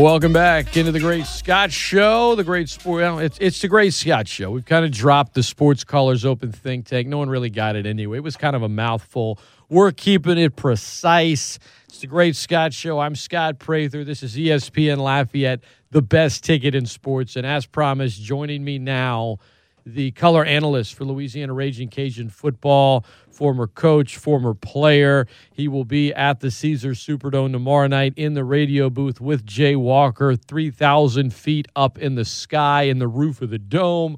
Welcome back into the Great Scott Show. The Great Sport. Well, it's it's the Great Scott Show. We've kind of dropped the Sports Colors Open think tank. No one really got it anyway. It was kind of a mouthful. We're keeping it precise. It's the Great Scott Show. I'm Scott Prather. This is ESPN Lafayette, the best ticket in sports. And as promised, joining me now the color analyst for Louisiana Ragin' Cajun football, former coach, former player. He will be at the Caesars Superdome tomorrow night in the radio booth with Jay Walker, 3,000 feet up in the sky in the roof of the dome,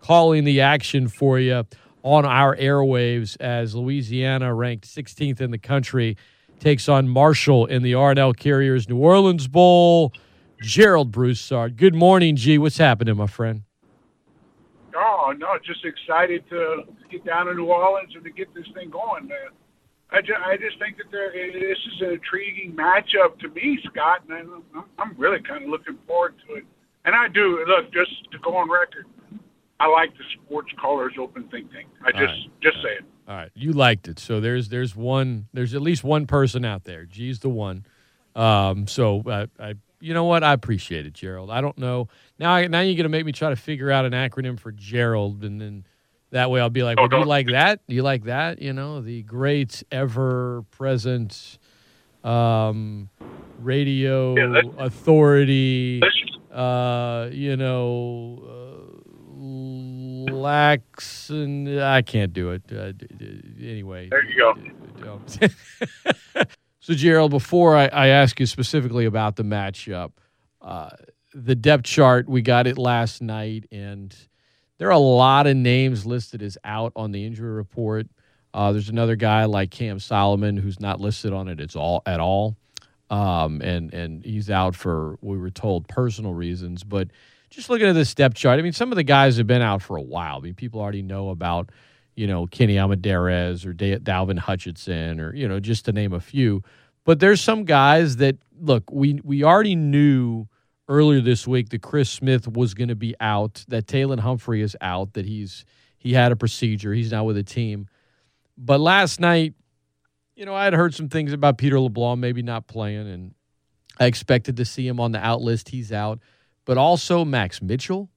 calling the action for you on our airwaves as Louisiana, ranked 16th in the country, takes on Marshall in the R+L Carriers New Orleans Bowl. Gerald Broussard. Good morning, G. What's happening, my friend? Oh no, just excited to get down to New Orleans and to get this thing going, man. I just, I just think that there, this is an intriguing matchup to me, Scott, and I'm, I'm really kind of looking forward to it. And I do look just to go on record. I like the sports colors open think tank. I just right. just say it. All right, you liked it. So there's there's one there's at least one person out there. G's the one. Um, so I, I you know what? I appreciate it, Gerald. I don't know now. Now you're gonna make me try to figure out an acronym for Gerald, and then that way I'll be like, "Well, do you like that? Do you like that?" You know, the great ever present um, radio yeah, authority. Uh, you know, uh, lax, and I can't do it. Uh, anyway, there you go. So, Gerald, before I, I, ask you specifically about the matchup, uh, the depth chart, we got it last night, and there are a lot of names listed as out on the injury report. Uh, there's another guy like Cam Solomon who's not listed on it at all, at all. Um, and, and he's out for, we were told, personal reasons. But just looking at this depth chart, I mean, some of the guys have been out for a while. I mean, people already know about – you know, Kenny Almendares or Dalvin Hutchinson or, you know, just to name a few. But there's some guys that, look, we, we already knew earlier this week that Chris Smith was going to be out, that Tayland Humphrey is out, that he's he had a procedure. He's now with a team. But last night, you know, I had heard some things about Peter LeBlanc maybe not playing, and I expected to see him on the out list. He's out. But also Max Mitchell,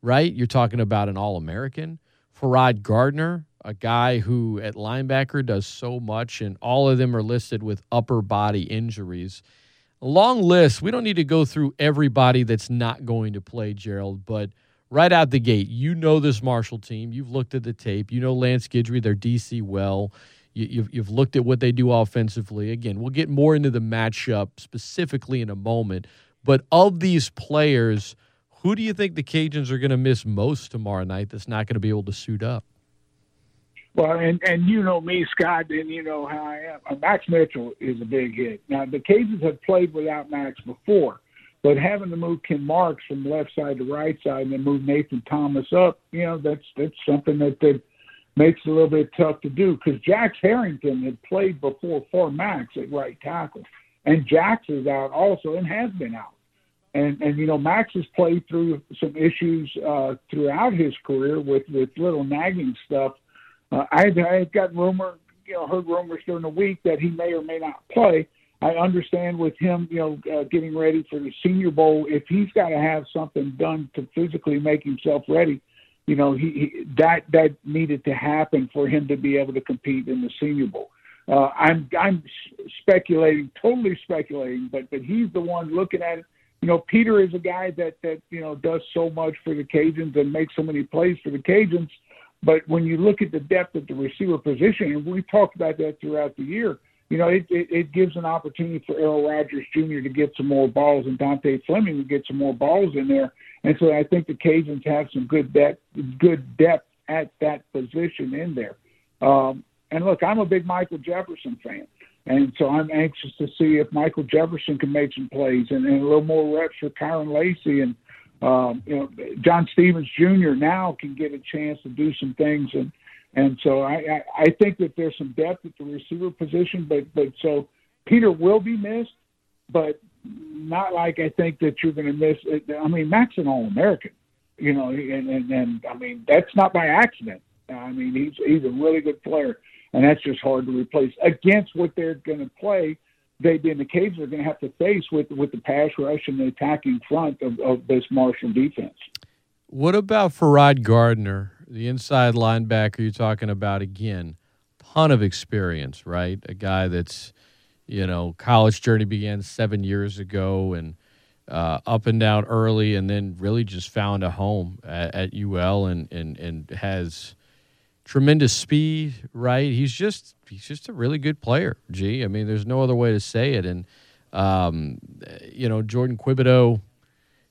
right? You're talking about an All American. Ferrod Gardner, a guy who at linebacker does so much, and all of them are listed with upper body injuries. Long list. We don't need to go through everybody that's not going to play, Gerald, but right out the gate, you know this Marshall team. You've looked at the tape. You know Lance Guidry, their DC well. You, have you've looked at what they do offensively. Again, we'll get more into the matchup specifically in a moment. But of these players, who do you think the Cajuns are going to miss most tomorrow night that's not going to be able to suit up? Well, and and you know me, Scott, and you know how I am. Uh, Max Mitchell is a big hit. Now the Cajuns have played without Max before, but having to move Ken Marks from left side to right side and then move Nathan Thomas up, you know, that's that's something that that makes it a little bit tough to do because Jax Harrington had played before for Max at right tackle, and Jax is out also and has been out. And and you know Max has played through some issues uh, throughout his career with with little nagging stuff uh, I, I got rumor, you know, heard rumors during the week that he may or may not play. I understand with him, you know, uh, getting ready for the Senior Bowl, if he's got to have something done to physically make himself ready, you know, he, he that that needed to happen for him to be able to compete in the Senior Bowl. Uh, I'm I'm speculating, totally speculating, but but he's the one looking at it. You know, Peter is a guy that that you know does so much for the Cajuns and makes so many plays for the Cajuns but when you look at the depth at the receiver position, and we talked about that throughout the year, you know, it, it, it gives an opportunity for Errol Rogers Jr. to get some more balls and Dontae Fleming to get some more balls in there. And so I think the Cajuns have some good depth, good depth at that position in there. Um, and look, I'm a big Michael Jefferson fan. And so I'm anxious to see if Michael Jefferson can make some plays and, and a little more reps for Kyren Lacey and um, you know, John Stephens Jr. now can get a chance to do some things, and and so I, I, I think that there's some depth at the receiver position, but but so Peter will be missed, but not like I think that you're going to miss. I mean, Max an All American, you know, and, and and I mean that's not by accident. I mean he's he's a really good player, and that's just hard to replace against what they're going to play they in the Cajuns are going to have to face with with the pass rush and the attacking front of, of this Marshall defense. What about Ferrod Gardner, the inside linebacker you're talking about again? Ton of experience, right? A guy that's, you know, college journey began seven years ago and uh, up and down early, and then really just found a home at, at UL and and and has tremendous speed. Right? He's just he's just a really good player. Gee, I mean, there's no other way to say it. And um, you know, Jourdan Quibodeaux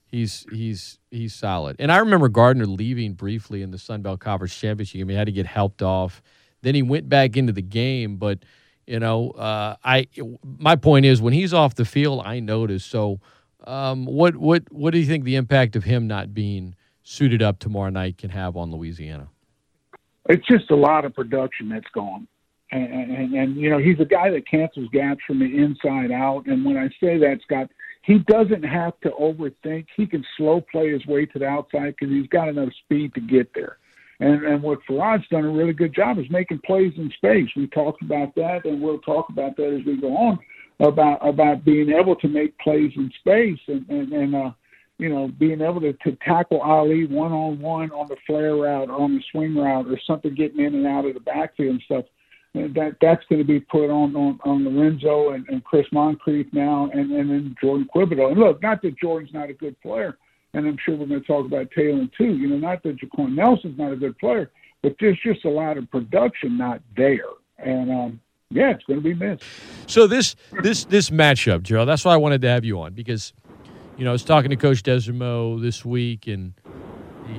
he's he's he's solid. And I remember Gardner leaving briefly in the Sun Belt Conference Championship game. He had to get helped off. Then he went back into the game, but you know, uh, I my point is when he's off the field, I notice. So, um, what what what do you think the impact of him not being suited up tomorrow night can have on Louisiana? It's just a lot of production that's gone. And, and, and you know he's a guy that cancels gaps from the inside out. And when I say that, Scott, he doesn't have to overthink. He can slow play his way to the outside because he's got enough speed to get there. And and what Ferrod's done a really good job is making plays in space. We talked about that, and we'll talk about that as we go on about about being able to make plays in space and and, and uh, you know being able to, to tackle Ali one on one on the flare route or on the swing route or something getting in and out of the backfield and stuff that that's going to be put on on, on Lorenzo and, and Chris Moncrief now, and, and then Jourdan Quibodeaux. And look, not that Jordan's not a good player, and I'm sure we're going to talk about Taylor too. You know, not that Jaquan Nelson's not a good player, but there's just a lot of production not there, and um, yeah, it's going to be missed. So this this this matchup, Gerald, that's why I wanted to have you on because you know I was talking to Coach Desormeaux this week and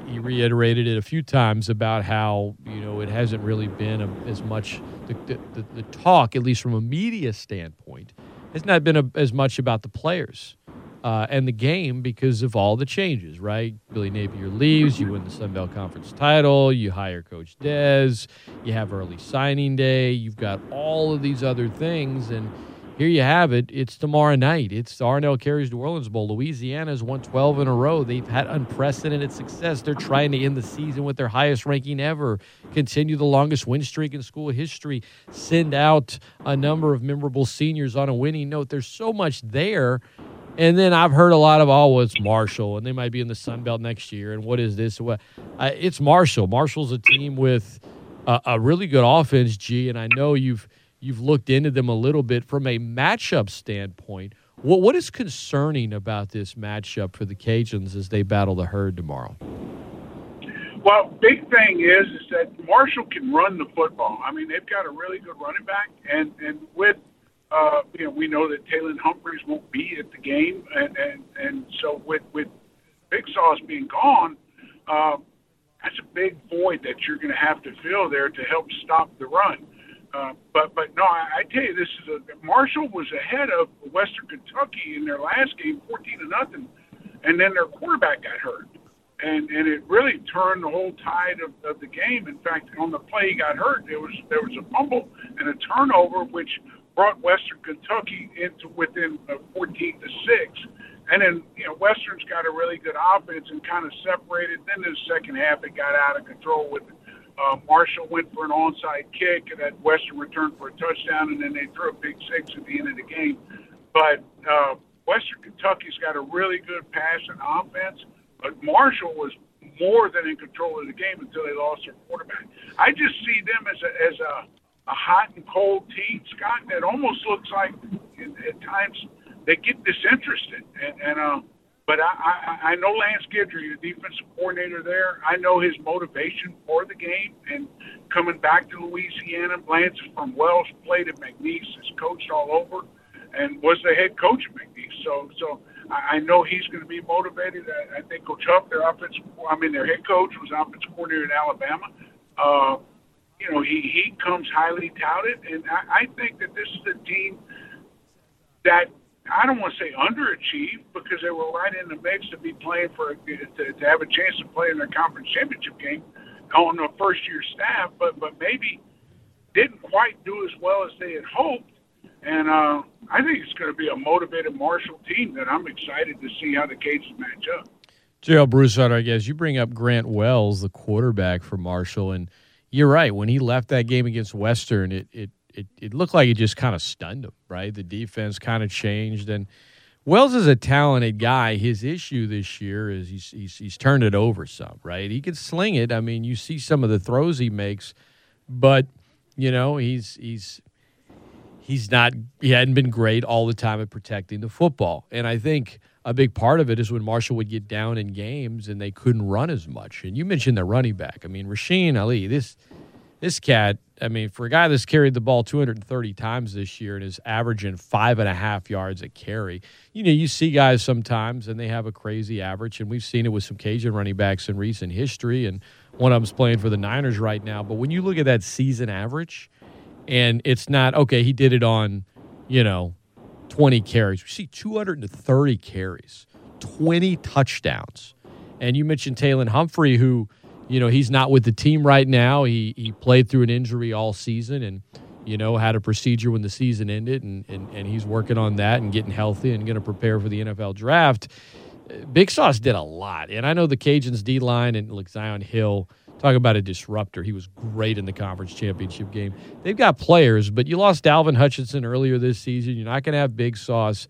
he, reiterated it a few times about how you know it hasn't really been a, as much the, the, the, talk, at least from a media standpoint, has not been a, as much about the players uh, and the game because of all the changes. Right, Billy Napier leaves, you win the Sun Belt Conference title, you hire Coach Des, you have early signing day, you've got all of these other things and here you have it. It's tomorrow night. It's the R+L Carriers New Orleans Bowl. Louisiana's won 12 in a row. They've had unprecedented success. They're trying to end the season with their highest ranking ever, continue the longest win streak in school history, send out a number of memorable seniors on a winning note. There's so much there. And then I've heard a lot of, oh, it's Marshall, and they might be in the Sun Belt next year. And what is this? What? Uh, it's Marshall. Marshall's a team with a, a really good offense, G. And I know you've – you've looked into them a little bit from a matchup standpoint. What what is concerning about this matchup for the Cajuns as they battle the herd tomorrow? Well, big thing is is that Marshall can run the football. I mean, they've got a really good running back, and and with uh, you know we know that Tayland Humphreys won't be at the game, and and and so with with Big Sauce being gone. Uh, that's a big void that you're going to have to fill there to help stop the run. Uh, but but no, I, I tell you, this is a Marshall was ahead of Western Kentucky in their last game, fourteen to nothing, and then their quarterback got hurt, and and it really turned the whole tide of, of the game. In fact, on the play he got hurt, there was there was a fumble and a turnover, which brought Western Kentucky into within uh, 14 to six. And then, you know, Western's got a really good offense and kind of separated. Then in the second half, it got out of control with uh, Marshall went for an onside kick, and that Western returned for a touchdown, and then they threw a big six at the end of the game. But uh, Western Kentucky's got a really good passing offense, but Marshall was more than in control of the game until they lost their quarterback. I just see them as a, as a, a hot and cold team, Scott, that almost looks like at times they get disinterested. And, and uh, but I, I, I know Lance Guidry, the defensive coordinator there. I know his motivation for the game and coming back to Louisiana. Lance from Wells, played at McNeese, has coached all over, and was the head coach at McNeese. So, so I, I know he's going to be motivated. I, I think Coach Huff, their offensive, I mean their head coach, was offensive coordinator at Alabama. Uh, you know, he he comes highly touted, and I, I think that this is a team that I don't want to say underachieved because they were right in the mix to be playing for to, to have a chance to play in their conference championship game on a first year staff, but but maybe didn't quite do as well as they had hoped. And uh, I think it's going to be a motivated Marshall team that I'm excited to see how the Cajuns match up. Gerald Broussard, I guess you bring up Grant Wells, the quarterback for Marshall, and you're right. When he left that game against Western, it, it it, it looked like it just kind of stunned him, right? The defense kind of changed. And Wells is a talented guy. His issue this year is he's, he's, he's turned it over some, right? He can sling it. I mean, you see some of the throws he makes, but, you know, he's, he's, he's not, he hadn't been great all the time at protecting the football. And I think a big part of it is when Marshall would get down in games and they couldn't run as much. And you mentioned the running back. I mean, Rasheen Ali, this, this cat I mean, for a guy that's carried the ball 230 times this year and is averaging five and a half yards a carry, you know, you see guys sometimes and they have a crazy average, and we've seen it with some Cajun running backs in recent history, and one of them's playing for the Niners right now. But when you look at that season average, and it's not okay, he did it on, you know, 20 carries. We see 230 carries, 20 touchdowns, and you mentioned Tayland Humphrey, who you know, he's not with the team right now. He he played through an injury all season and you know, had a procedure when the season ended and and, and he's working on that and getting healthy and going to prepare for the NFL draft. Uh, Big Sauce did a lot. And I know the Cajuns D line and like Zi'Yon Hill talk about a disruptor. He was great in the conference championship game. They've got players, but you lost Dalvin Hutchinson earlier this season. You're not going to have Big Sauce.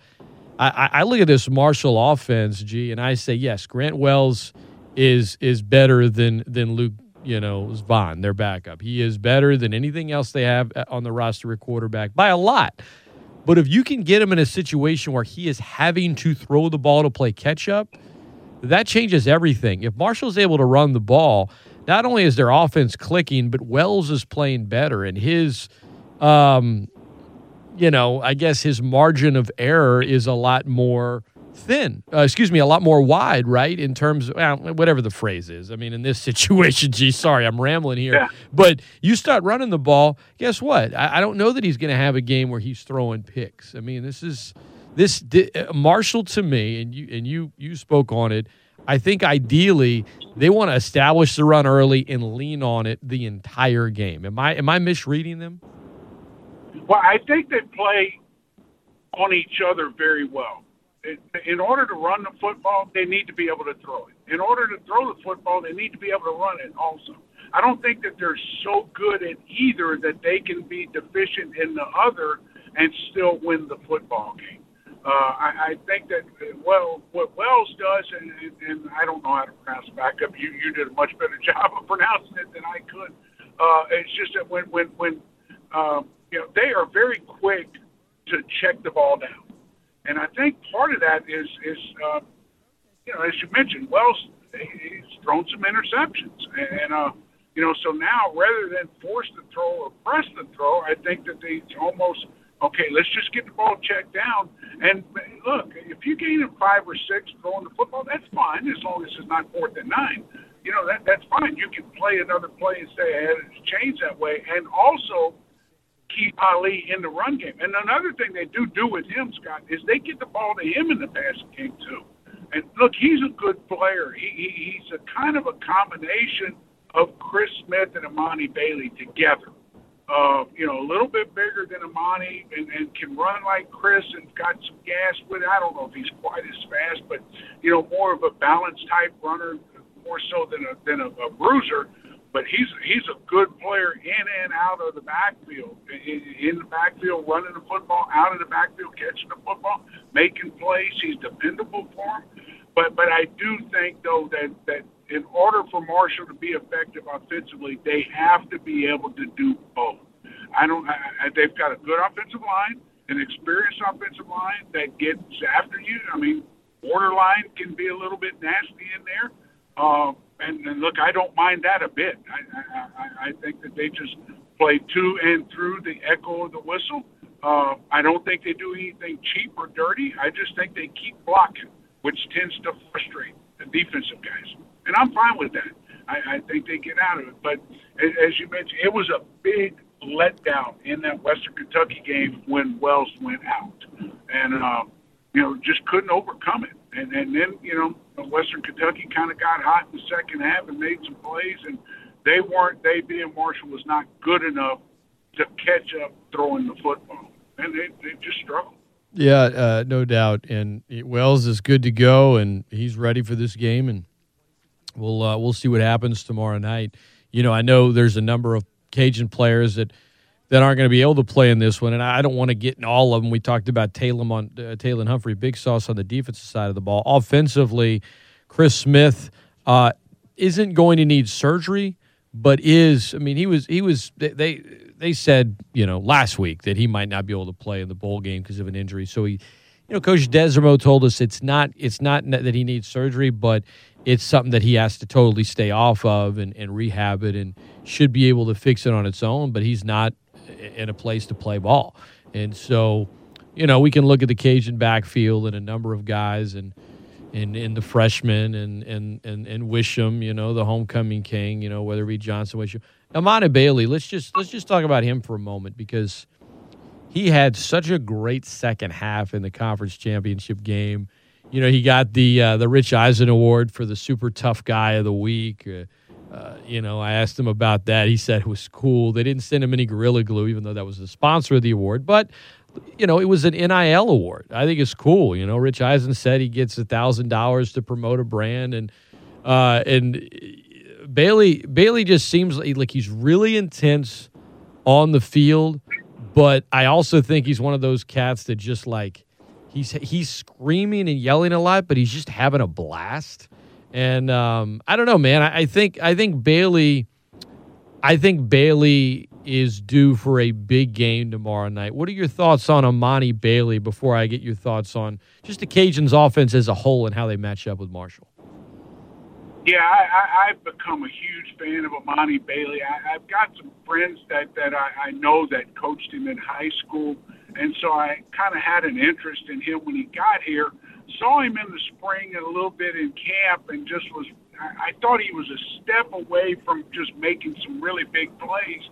I, I, look at this Marshall offense, G, and I say yes, Grant Wells – is is better than than Luke, you know, Vaughn, their backup. He is better than anything else they have on the roster at quarterback by a lot. But if you can get him in a situation where he is having to throw the ball to play catch up, that changes everything. If Marshall's able to run the ball, not only is their offense clicking, but Wells is playing better, and his, um, you know, I guess his margin of error is a lot more thin, uh, excuse me, a lot more wide, right? In terms of well, whatever the phrase is. I mean, in this situation, gee, sorry, I'm rambling here. Yeah. But you start running the ball, guess what? I, I don't know that he's going to have a game where he's throwing picks. I mean, this is this uh, Marshall to me, and you and you you spoke on it. I think ideally they want to establish the run early and lean on it the entire game. Am I am I misreading them? Well, I think they play on each other very well in order to run the football, they need to be able to throw it. In order to throw the football, they need to be able to run it also. I don't think that they're so good at either that they can be deficient in the other and still win the football game. Uh, I, I think that well, what Wells does, and, and, and I don't know how to pronounce backup. You you did a much better job of pronouncing it than I could. Uh, it's just that when when when um, you know they are very quick to check the ball down and I think part of that is is uh, you know as you mentioned, Wells he's thrown some interceptions, and uh, you know so now rather than force the throw or press the throw, I think that they almost okay, let's just get the ball checked down. And look, if you gain a five or six throwing the football, that's fine as long as it's not fourth and nine. You know that that's fine. You can play another play and stay ahead and change that way, and also keep Ali in the run game. And another thing they do do with him, Scott, is they get the ball to him in the passing game too. And look, he's a good player. He, he he's a kind of a combination of Chris Smith and Emani Bailey together. Uh, you know, a little bit bigger than Emani and, and can run like Chris and got some gas with it. I don't know if he's quite as fast, but you know, more of a balanced type runner, more so than a than a, a bruiser but he's he's a good player in and out of the backfield, in, in the backfield, running the football, out of the backfield, catching the football, making plays. He's dependable for him. But but I do think though that that in order for Marshall to be effective offensively, they have to be able to do both. I don't. I, they've got a good offensive line, an experienced offensive line that gets after you. I mean, borderline can be a little bit nasty in there. Um, and, and look, I don't mind that a bit. I, I, I think that they just play to and through the echo of the whistle. Uh, I don't think they do anything cheap or dirty. I just think they keep blocking, which tends to frustrate the defensive guys. And I'm fine with that. I, I think they get out of it. But as you mentioned, it was a big letdown in that Western Kentucky game when Wells went out, and uh, you know just couldn't overcome it. And and then you know Western Kentucky kind of got hot in the second half and made some plays, and they weren't. They being Marshall was not good enough to catch up throwing the football, and they they just struggled. Yeah, uh, no doubt. And Wells is good to go, and he's ready for this game, and we'll uh, we'll see what happens tomorrow night. You know, I know there's a number of Cajun players that that aren't going to be able to play in this one, and I don't want to get in all of them. We talked about Taylor on uh, Humphrey, big sauce on the defensive side of the ball. Offensively, Chris Smith uh, isn't going to need surgery, but is I mean he was he was they they said you know last week that he might not be able to play in the bowl game because of an injury. So he, you know, Coach Desormeaux told us it's not it's not that he needs surgery, but it's something that he has to totally stay off of and, and rehab it and should be able to fix it on its own. But he's not in a place to play ball. And so, you know, we can look at the Cajun backfield and a number of guys and and, and the freshmen and, and, and, and Wisham, you know, the homecoming king, you know, whether it be Johnson, Wisham. Emani Bailey, let's just let's just talk about him for a moment because he had such a great second half in the conference championship game. You know, he got the uh, the Rich Eisen Award for the super tough guy of the week. Uh, uh, you know, I asked him about that. He said it was cool. They didn't send him any Gorilla Glue, even though that was the sponsor of the award. But, you know, it was an NIL award. I think it's cool. You know, Rich Eisen said he gets a thousand dollars to promote a brand, and uh, and Bailey Bailey just seems like, like he's really intense on the field, but I also think he's one of those cats that just like he's he's screaming and yelling a lot, but he's just having a blast. And um, I don't know, man. I, I think I think Bailey, I think Bailey is due for a big game tomorrow night. What are your thoughts on Emani Bailey before I get your thoughts on just the Cajuns' offense as a whole and how they match up with Marshall? Yeah, I, I, I've become a huge fan of Emani Bailey. I, I've got some friends that that I, I know that coached him in high school, and so I kind of had an interest in him when he got here saw him in the spring and a little bit in camp, and just was. I, thought he was a step away from just making some really big plays,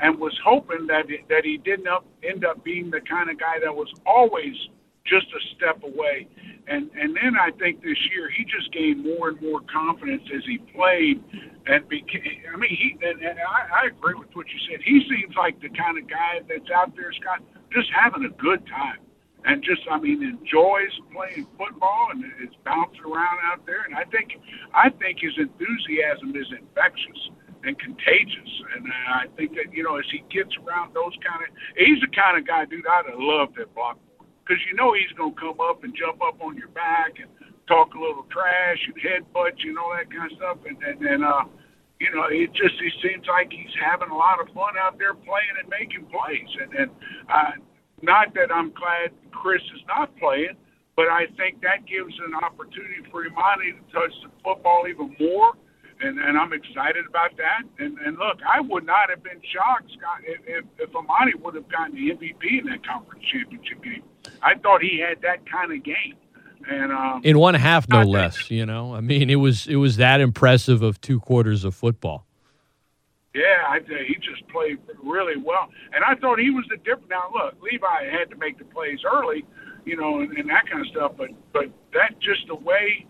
and was hoping that that he didn't end up being the kind of guy that was always just a step away. And and then I think this year he just gained more and more confidence as he played, and became. I mean, he and, and I, I agree with what you said. He seems like the kind of guy that's out there, Scott, just having a good time and just I mean enjoys playing football and is bouncing around out there. And I think I think his enthusiasm is infectious and contagious. And uh, I think that you know as he gets around those kind of he's the kind of guy, dude. I'd have loved that block because you know he's gonna come up and jump up on your back and talk a little trash and headbutt you and all that kind of stuff. And and, and uh, you know, it just he seems like he's having a lot of fun out there playing and making plays. And and uh, not that I'm glad Chris is not playing, but I think that gives an opportunity for Emani to touch the football even more. And, and I'm excited about that. And, and look, I would not have been shocked, Scott, if, if, if Emani would have gotten the MVP in that conference championship game. I thought he had that kind of game. And um, in one half, no less. You know, I mean, it was it was that impressive of two quarters of football. Yeah, I tell you, he just played really well, and I thought he was the difference. Now, look, Levi had to make the plays early, you know, and, and that kind of stuff. But but that just the way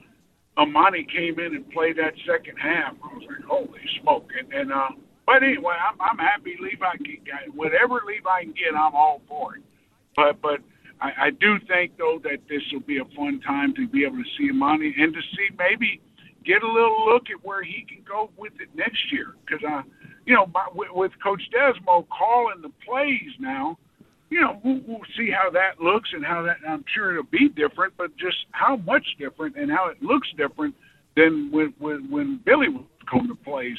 Emani came in and played that second half, I was like, holy smoke! And, and uh, but anyway, I'm I'm happy Levi can get whatever Levi can get. I'm all for it. But but I, I do think though that this will be a fun time to be able to see Emani and to see maybe get a little look at where he can go with it next year because I you know, by, with, Coach Desormeaux calling the plays now, you know, we'll, we'll see how that looks and how that. I'm sure it'll be different, but just how much different and how it looks different than when when, when Billy was calling the plays,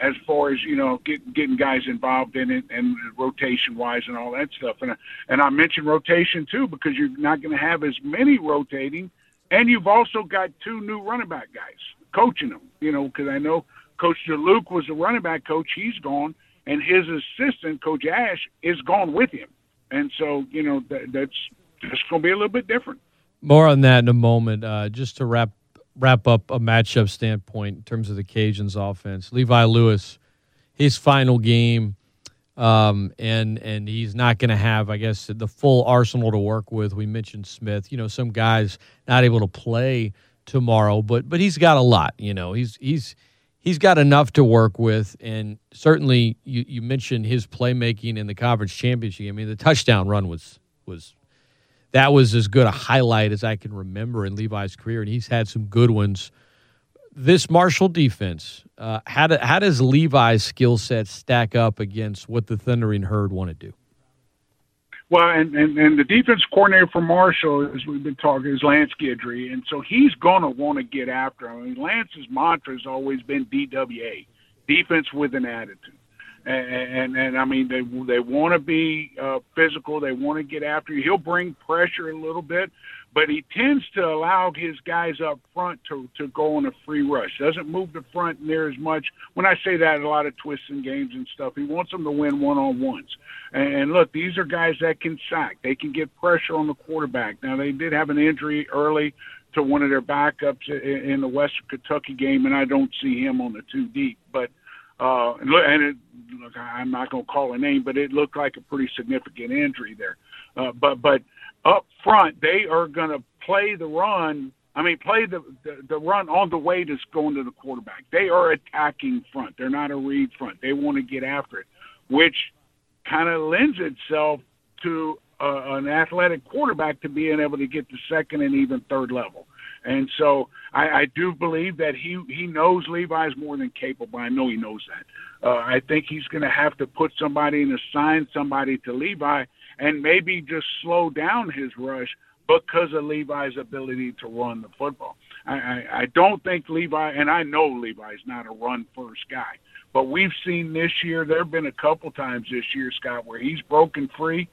as far as you know, get, getting guys involved in it and rotation wise and all that stuff. And and I mentioned rotation too because you're not going to have as many rotating, and you've also got two new running back guys coaching them. You know, because I know Coach Juluke was the running back coach. He's gone, and his assistant, Coach Ash, is gone with him. And so, you know, that, that's just going to be a little bit different. More on that in a moment. Uh, just to wrap wrap up a matchup standpoint in terms of the Cajuns' offense, Levi Lewis, his final game, um, and and he's not going to have, I guess, the full arsenal to work with. We mentioned Smith. You know, some guys not able to play tomorrow, but but he's got a lot. You know, he's he's he's got enough to work with, and certainly you, you mentioned his playmaking in the conference championship. I mean, the touchdown run was was that was as good a highlight as I can remember in Levi's career, and he's had some good ones. this Marshall defense, uh, how, do, how does Levi's skill set stack up against what the Thundering Herd want to do? Well, and, and, and the defense coordinator for Marshall, as we've been talking, is Lance Guidry, and so he's going to want to get after him. I mean, Lance's mantra has always been DWA, defense with an attitude. And, and and I mean they they want to be uh, physical. They want to get after you. He'll bring pressure a little bit, but he tends to allow his guys up front to to go on a free rush. Doesn't move the front near as much. When I say that, a lot of twists and games and stuff. He wants them to win one on ones. And look, these are guys that can sack. They can get pressure on the quarterback. Now they did have an injury early to one of their backups in the Western Kentucky game, and I don't see him on the two deep. But uh, and it, look, I'm not going to call a name, but it looked like a pretty significant injury there. Uh, but but up front, they are going to play the run. I mean, play the, the the run on the way to going to the quarterback. They are attacking front. They're not a read front. They want to get after it, which kind of lends itself to uh, an athletic quarterback to being able to get the second and even third level. And so I, I do believe that he he knows Levi's more than capable. I know he knows that. Uh, I think he's going to have to put somebody and assign somebody to Levi and maybe just slow down his rush because of Levi's ability to run the football. I, I, I don't think Levi, and I know Levi's not a run first guy, but we've seen this year, there have been a couple times this year, Scott, where he's broken free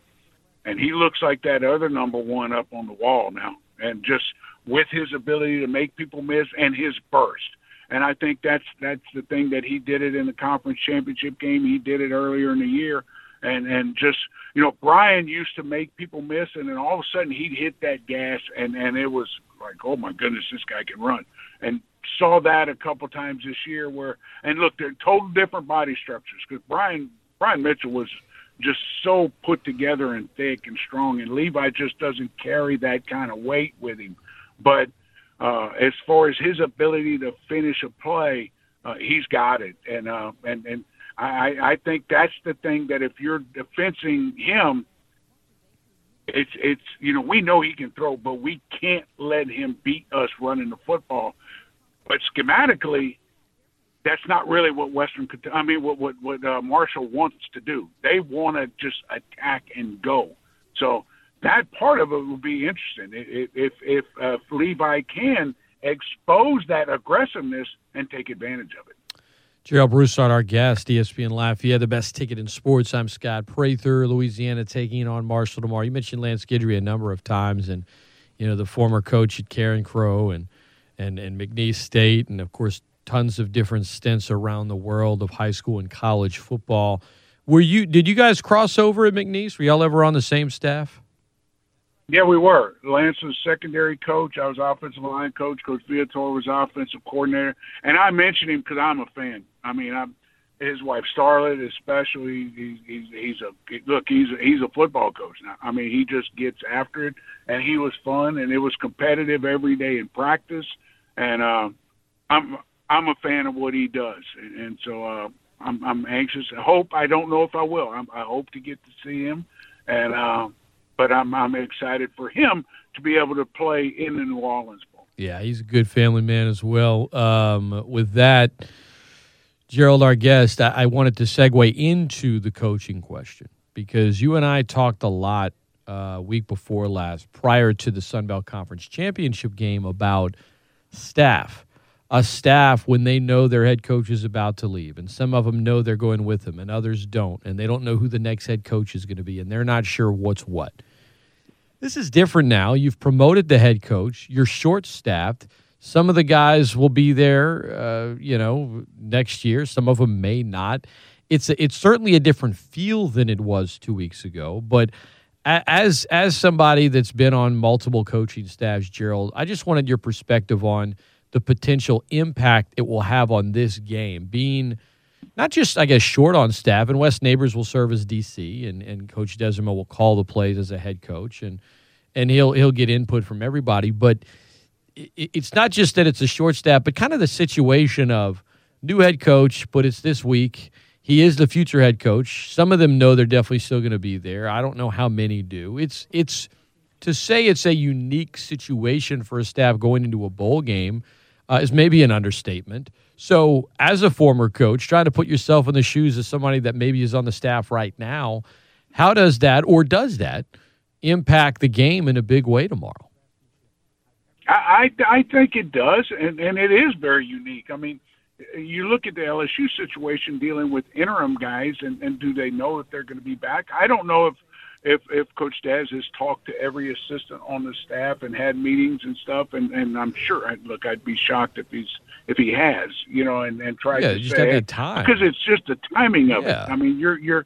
and he looks like that other number one up on the wall now. And just with his ability to make people miss and his burst. And I think that's that's the thing that he did it in the conference championship game. He did it earlier in the year, and and just you know Brian used to make people miss, and then all of a sudden he'd hit that gas, and and it was like oh my goodness, this guy can run. And saw that a couple times this year where and look they're total different body structures because Brian Brian Mitchell was just so put together and thick and strong and Levi just doesn't carry that kind of weight with him but uh, as far as his ability to finish a play, uh, he's got it, and uh, and and I, I think that's the thing that if you're defending him, it's it's you know we know he can throw, but we can't let him beat us running the football. But schematically, that's not really what Western. I mean, what what what uh, Marshall wants to do. They want to just attack and go. So that part of it will be interesting if if, if uh, Levi can expose that aggressiveness and take advantage of it. Gerald Broussard, our guest, ESPN Lafayette, the best ticket in sports. I'm Scott Prather, Louisiana, taking on Marshall tomorrow. You mentioned Lance Guidry a number of times, and you know the former coach at Carencro and and and McNeese State, and of course tons of different stints around the world of high school and college football. Were you? Did you guys cross over at McNeese? Were y'all ever on the same staff? Yeah, we were. Lance was secondary coach. I was offensive line coach. Coach Viator was offensive coordinator. And I mentioned him because I'm a fan. I mean, I'm his wife Starlet, especially. He's he's, he's a look. He's a, he's a football coach now. I mean, he just gets after it, and he was fun, and it was competitive every day in practice. And uh, I'm I'm a fan of what he does, and, and so uh, I'm I'm anxious. I hope I don't know if I will. I'm, I hope to get to see him, and. Uh, but I'm I'm excited for him to be able to play in the New Orleans Bowl. Yeah, he's a good family man as well. Um, with that, Gerald, our guest, I, wanted to segue into the coaching question because you and I talked a lot uh, week before last, prior to the Sun Belt Conference Championship game, about staff. A staff when they know their head coach is about to leave, and some of them know they're going with him, and others don't, and they don't know who the next head coach is going to be, and they're not sure what's what. This is different now. You've promoted the head coach. You're short staffed. Some of the guys will be there, uh, you know, next year. Some of them may not. It's a, it's certainly a different feel than it was two weeks ago. But as as somebody that's been on multiple coaching staffs, Gerald, I just wanted your perspective on the potential impact it will have on this game, being not just I guess short on staff, and Wes Neighbors will serve as DC, and, and Coach Desormeaux will call the plays as a head coach, and and he'll he'll get input from everybody. But it's not just that it's a short staff, but kind of the situation of new head coach, but it's this week. He is the future head coach. Some of them know they're definitely still going to be there. I don't know how many do. It's it's to say it's a unique situation for a staff going into a bowl game uh, is maybe an understatement. So, as a former coach, trying to put yourself in the shoes of somebody that maybe is on the staff right now, how does that or does that impact the game in a big way tomorrow? I I, I think it does, and and it is very unique. I mean, you look at the LSU situation dealing with interim guys, and, and do they know if they're going to be back? I don't know if if if Coach Des has talked to every assistant on the staff and had meetings and stuff, and and I'm sure. I'd, look, I'd be shocked if he's if he has, you know, and and tried yeah, to just say time because it's just the timing of yeah. it. I mean, you're you're.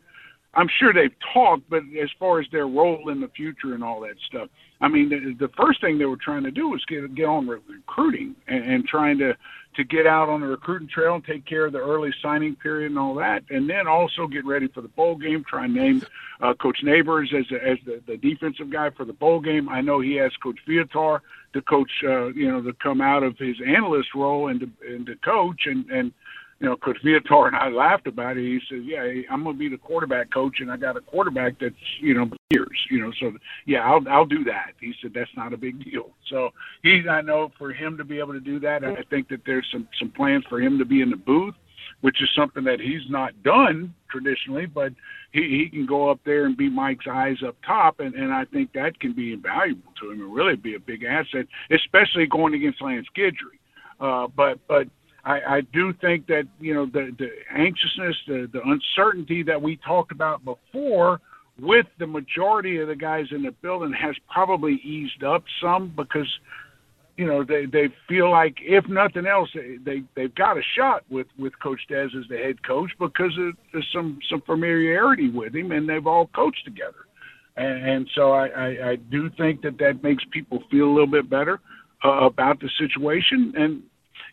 I'm sure they've talked, but as far as their role in the future and all that stuff, I mean, the, the first thing they were trying to do was get get on recruiting and, and trying to to get out on the recruiting trail and take care of the early signing period and all that, and then also get ready for the bowl game. Try and name uh, Coach Neighbors as as the, the defensive guy for the bowl game. I know he asked Coach Viator to coach, uh, you know, to come out of his analyst role and to, and to coach, and and you know, Coach Viator and I laughed about it. He says, "Yeah, I'm going to be the quarterback coach, and I got a quarterback that's you know years, you know. So yeah, I'll I'll do that." He said, "That's not a big deal." So he's I know for him to be able to do that, I think that there's some some plans for him to be in the booth, which is something that he's not done traditionally, but he he can go up there and be Mike's eyes up top, and and I think that can be invaluable to him and really be a big asset, especially going against Lance Guidry. Uh, but but I, I do think that you know the the anxiousness, the the uncertainty that we talked about before with the majority of the guys in the building has probably eased up some because you know they they feel like if nothing else they, they they've got a shot with with coach Des as the head coach because of, there's some some familiarity with him and they've all coached together. And, and so I, I I do think that that makes people feel a little bit better uh, about the situation. And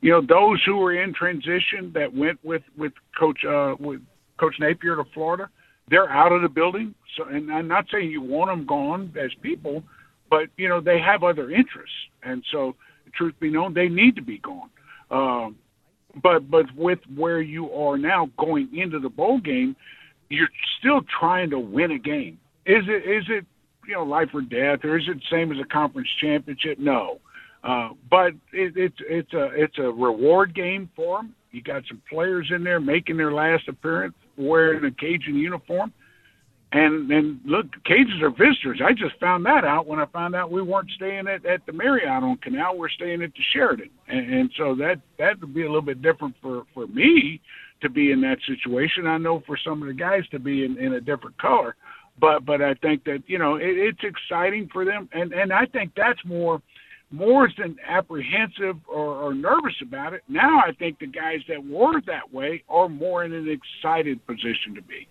you know, those who were in transition that went with with Coach uh, with Coach Napier to Florida, they're out of the building. So, and I'm not saying you want them gone as people, but you know they have other interests, and so truth be known, they need to be gone. Um, but but with where you are now going into the bowl game, you're still trying to win a game. Is it is it you know life or death, or is it same as a conference championship? No. Uh, but it, it's it's a it's a reward game for them. You got some players in there making their last appearance wearing a Cajun uniform, and and look, Cajuns are visitors. I just found that out when I found out we weren't staying at, at the Marriott on Canal. We're staying at the Sheraton, and, and so that that would be a little bit different for for me to be in that situation. I know for some of the guys to be in, in a different color, but but I think that you know it, it's exciting for them, and and I think that's more more than apprehensive or, or, nervous about it. Now I think the guys that were that way are more in an excited position to be.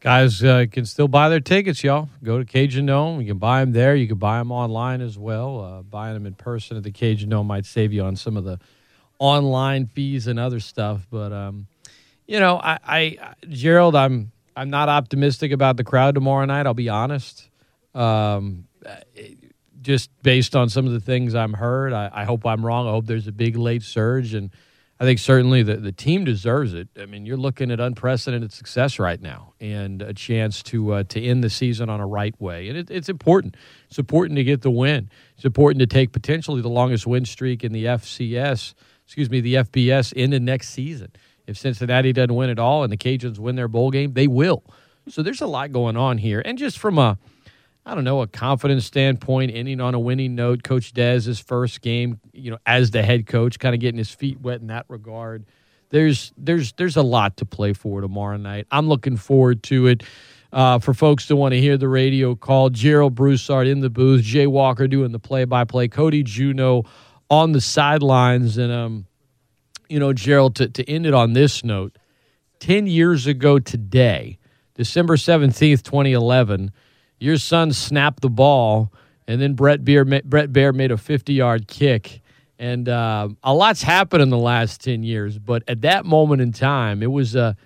Guys uh, can still buy their tickets, y'all. Go to Cajun Dome. You can buy them there. You can buy them online as well. Uh, buying them in person at the Cajun Dome might save you on some of the online fees and other stuff. But um, you know, I, I, Gerald, I'm I'm not optimistic about the crowd tomorrow night. I'll be honest. Um, just based on some of the things I'm heard. I, I, hope I'm wrong. I hope there's a big late surge, and I think certainly the, the team deserves it. I mean, you're looking at unprecedented success right now, and a chance to uh, to end the season on a right way, and it, it's important. It's important to get the win. It's important to take potentially the longest win streak in the FCS, excuse me, the FBS into next season. If Cincinnati doesn't win at all and the Cajuns win their bowl game, they will. So there's a lot going on here, and just from a I don't know, a confidence standpoint, ending on a winning note. Coach Dez's first game, you know, as the head coach, kind of getting his feet wet in that regard. There's there's there's a lot to play for tomorrow night. I'm looking forward to it. Uh, for folks to want to hear the radio call, Gerald Broussard in the booth, Jay Walker doing the play-by-play, Cody Juneau on the sidelines, and um, you know, Gerald, to, to end it on this note, ten years ago today, December seventeenth, twenty eleven your son snapped the ball, and then Brett Baer, Brett Baer made a 50 yard kick. And uh, a lot's happened in the last 10 years, but at that moment in time, it was a,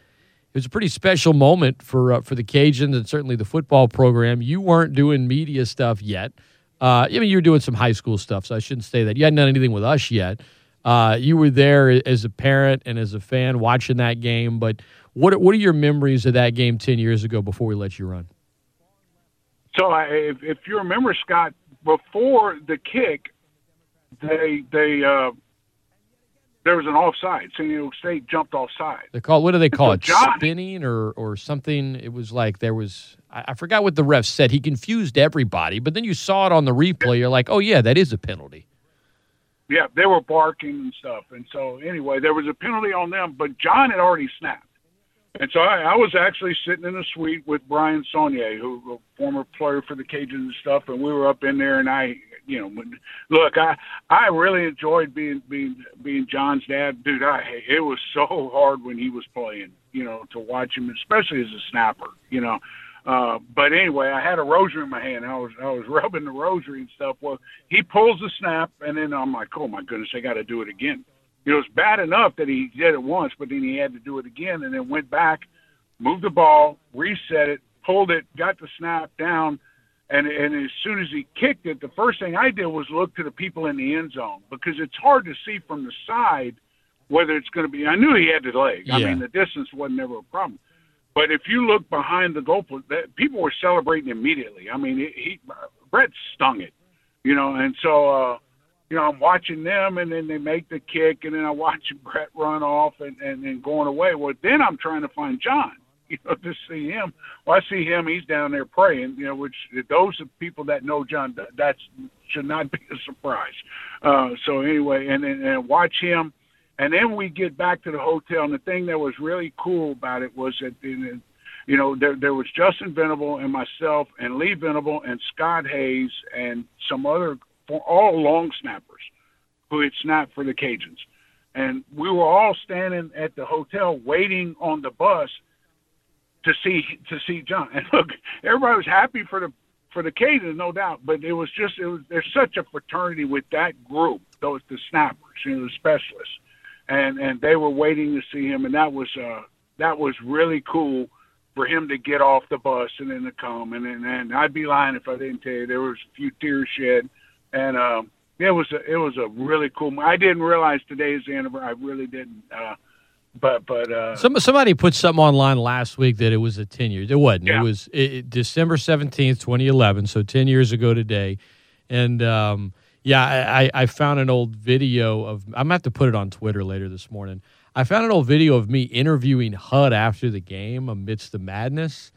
it was a pretty special moment for, uh, for the Cajuns and certainly the football program. You weren't doing media stuff yet. Uh, I mean, you were doing some high school stuff, so I shouldn't say that. You hadn't done anything with us yet. Uh, you were there as a parent and as a fan watching that game. But what what are your memories of that game ten years ago before we let you run? So I, if, if you remember, Scott, before the kick, they they uh, there was an offside. San Diego State jumped offside. They call what do they call so it? John- Spinning or or something. It was like there was I, I forgot what the ref said. He confused everybody, but then you saw it on the replay. You're like, oh yeah, that is a penalty. Yeah, they were barking and stuff. And so anyway, there was a penalty on them, but John had already snapped. And so I, I was actually sitting in a suite with Brian Saunier, who a former player for the Cajuns and stuff, and we were up in there. And I, you know, look, I I really enjoyed being being being John's dad, dude. I it was so hard when he was playing, you know, to watch him, especially as a snapper, you know. Uh, but anyway, I had a rosary in my hand. I was I was rubbing the rosary and stuff. Well, he pulls the snap, and then I'm like, oh my goodness, I got to do it again. You know, it's bad enough that he did it once, but then he had to do it again, and then went back, moved the ball, reset it, pulled it, got the snap down, and and as soon as he kicked it, the first thing I did was look to the people in the end zone because it's hard to see from the side whether it's going to be. I knew he had the leg. I mean, the distance wasn't ever a problem. But if you look behind the goalpost, that people were celebrating immediately. I mean, he, he Brett stung it, you know, and so uh, you know I'm watching them, and then they make the kick, and then I watch Brett run off and and, and going away. Well, then I'm trying to find John, you know, to see him. Well, I see him; he's down there praying, you know. Which those are people that know John, that should not be a surprise. Uh, so anyway, and then and watch him. And then we get back to the hotel, and the thing that was really cool about it was that, you know, there there was Justin Venable and myself and Lee Venable and Scott Hayes and some other all long snappers who had snapped for the Cajuns, and we were all standing at the hotel waiting on the bus to see to see John. And look, everybody was happy for the for the Cajuns, no doubt, but it was just it was there's such a fraternity with that group, those the snappers, you know, the specialists. And and they were waiting to see him, and that was uh that was really cool for him to get off the bus and then to come, and and, and I'd be lying if I didn't tell you there was a few tears shed, and um it was a it was a really cool. I didn't realize today's anniversary. I really didn't. Uh, but but uh, Some somebody put something online last week that it was a ten years. It wasn't. It was it, it- December seventeenth, twenty eleven. So ten years ago today, and um, yeah, I, I I found an old video of. I'm gonna have to put it on Twitter later this morning. I found an old video of me interviewing HUD after the game amidst the madness,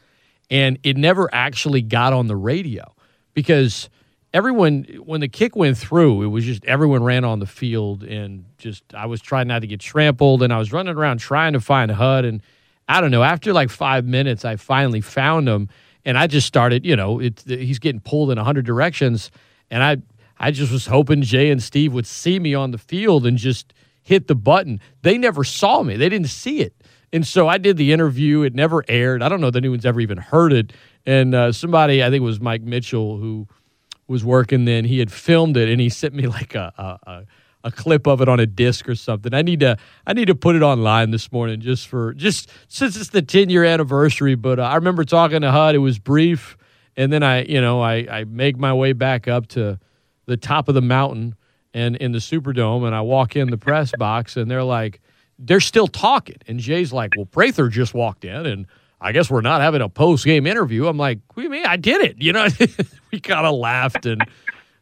and it never actually got on the radio because everyone when the kick went through it was just everyone ran on the field and just i was trying not to get trampled and i was running around trying to find hud and i don't know after like five minutes i finally found him and i just started you know it, he's getting pulled in a hundred directions and i i just was hoping jay and steve would see me on the field and just hit the button they never saw me they didn't see it and so I did the interview. It never aired. I don't know that anyone's ever even heard it. And uh, somebody, I think it was Mike Mitchell, who was working then, he had filmed it and he sent me like a, a, a, clip of it on a disc or something. I need to I need to put it online this morning just for just since it's the 10 year anniversary. But uh, I remember talking to HUD. It was brief, and then I you know I I make my way back up to the top of the mountain and in the Superdome, and I walk in the press box, and they're like, they're still talking, and Jay's like, well, Prather just walked in, and I guess we're not having a post game interview. I'm like, you mean? I did it. You know, we kind of laughed, and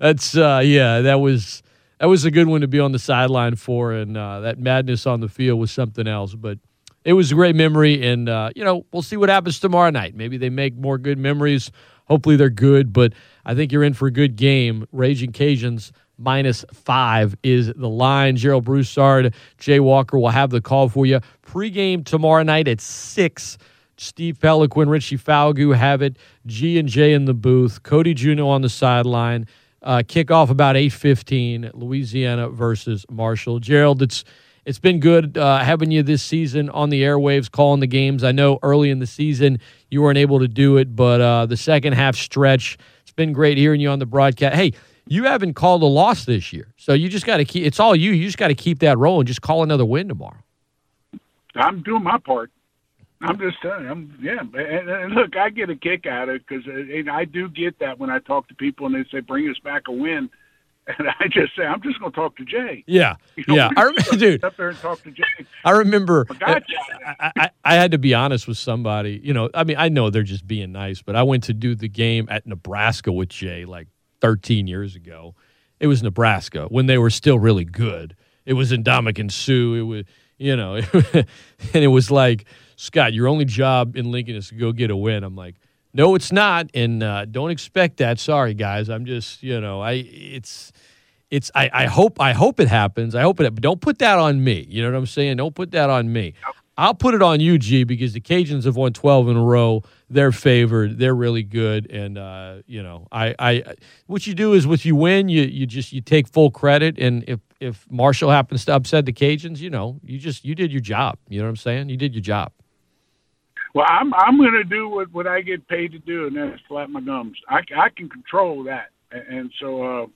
that's uh, yeah, that was that was a good one to be on the sideline for, and uh, that madness on the field was something else, but. It was a great memory, and uh, you know we'll see what happens tomorrow night. Maybe they make more good memories. Hopefully they're good, but I think you're in for a good game. Ragin' Cajuns minus five is the line. Gerald Broussard, Jay Walker will have the call for you. Pregame tomorrow night at six. Steve Peloquin, Richie Falgoust have it. G and J in the booth. Cody Juno on the sideline. Uh, kickoff about eight fifteen. Louisiana versus Marshall. Gerald, it's it's been good uh, having you this season on the airwaves, calling the games. I know early in the season you weren't able to do it, but uh, the second half stretch, it's been great hearing you on the broadcast. Hey, you haven't called a loss this year, so you just got to keep. It's all you. You just got to keep that rolling. Just call another win tomorrow. I'm doing my part. I'm just telling you, I'm, yeah. And, and look, I get a kick out of it because uh, I do get that when I talk to people and they say, bring us back a win. And I just say, I'm just going to talk to Jay. Yeah, You know, yeah. I remember, dude. Up there and talk to Jay. I remember. Gotcha. Uh, I, I, I had to be honest with somebody. You know, I mean, I know they're just being nice, but I went to do the game at Nebraska with Jay like 13 years ago. It was Nebraska when they were still really good, it was Ndamukong Suh. It was you know, and it was like Scott, your only job in Lincoln is to go get a win. I'm like, no, it's not, and uh, don't expect that. Sorry, guys. I'm just you know, I it's it's I, I hope I hope it happens. I hope it, but don't put that on me. You know what I'm saying? Don't put that on me. I'll put it on you, G, because the Cajuns have won 12 in a row. They're favored. They're really good, and uh, you know, I, I, what you do is, with you win, you you just you take full credit, and if if Marshall happens to upset the Cajuns, you know, you just you did your job. You know what I'm saying? You did your job. Well, I'm I'm going to do what what I get paid to do, and that's flap my gums. I I can control that, and so. uh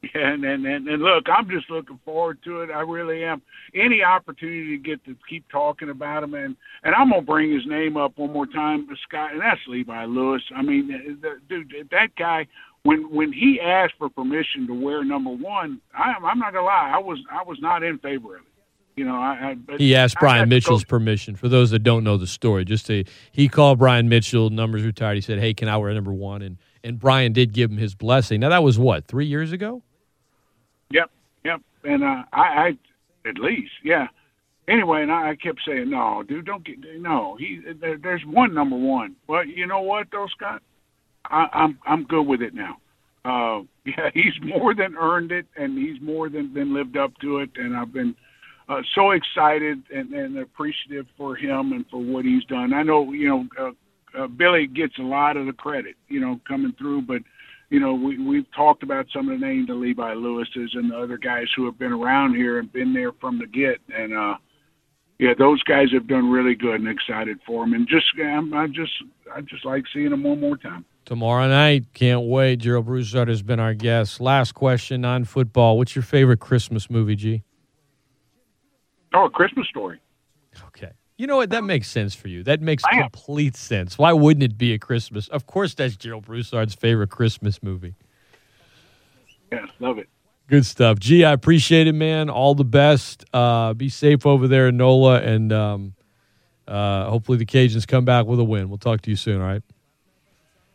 and, and and and look, I'm just looking forward to it. I really am. Any opportunity to get to keep talking about him, and and I'm gonna bring his name up one more time, Scott, and that's Levi Lewis. I mean, the, dude, that guy. When when he asked for permission to wear number one, I'm I'm not gonna lie, I was I was not in favor of it. You know, I, I he asked Brian Mitchell's permission. For those that don't know the story, just to he called Brian Mitchell, numbers retired. He said, "Hey, can I wear number one?" And and Brian did give him his blessing. Now that was what three years ago. Yep, yep. And uh, I, I, at least, yeah. Anyway, and I, I kept saying, no, dude, don't get no. He, there, there's one number one. Well, you know what, though, Scott, I, I'm I'm good with it now. Uh, yeah, he's more than earned it, and he's more than than lived up to it. And I've been uh, so excited and, and appreciative for him and for what he's done. I know, you know, uh, uh, Billy gets a lot of the credit, you know, coming through, but you know, we, we've talked about some of the names, the Levi Lewis's and the other guys who have been around here and been there from the get. And, uh, yeah, those guys have done really good and excited for him, And just, I'm, I just, I just like seeing them one more time. Tomorrow night, can't wait. Gerald Broussard has been our guest. Last question on football. What's your favorite Christmas movie, G? Oh, a Christmas story. Okay. You know what? That makes sense for you. That makes complete sense. Why wouldn't it be a Christmas? Of course, that's Gerald Broussard's favorite Christmas movie. Yeah, love it. Good stuff. Gee, I appreciate it, man. All the best. Uh, be safe over there in NOLA, and um, uh, hopefully the Cajuns come back with a win. We'll talk to you soon, all right?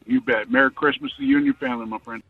You bet. Merry Christmas to you and your family, my friend.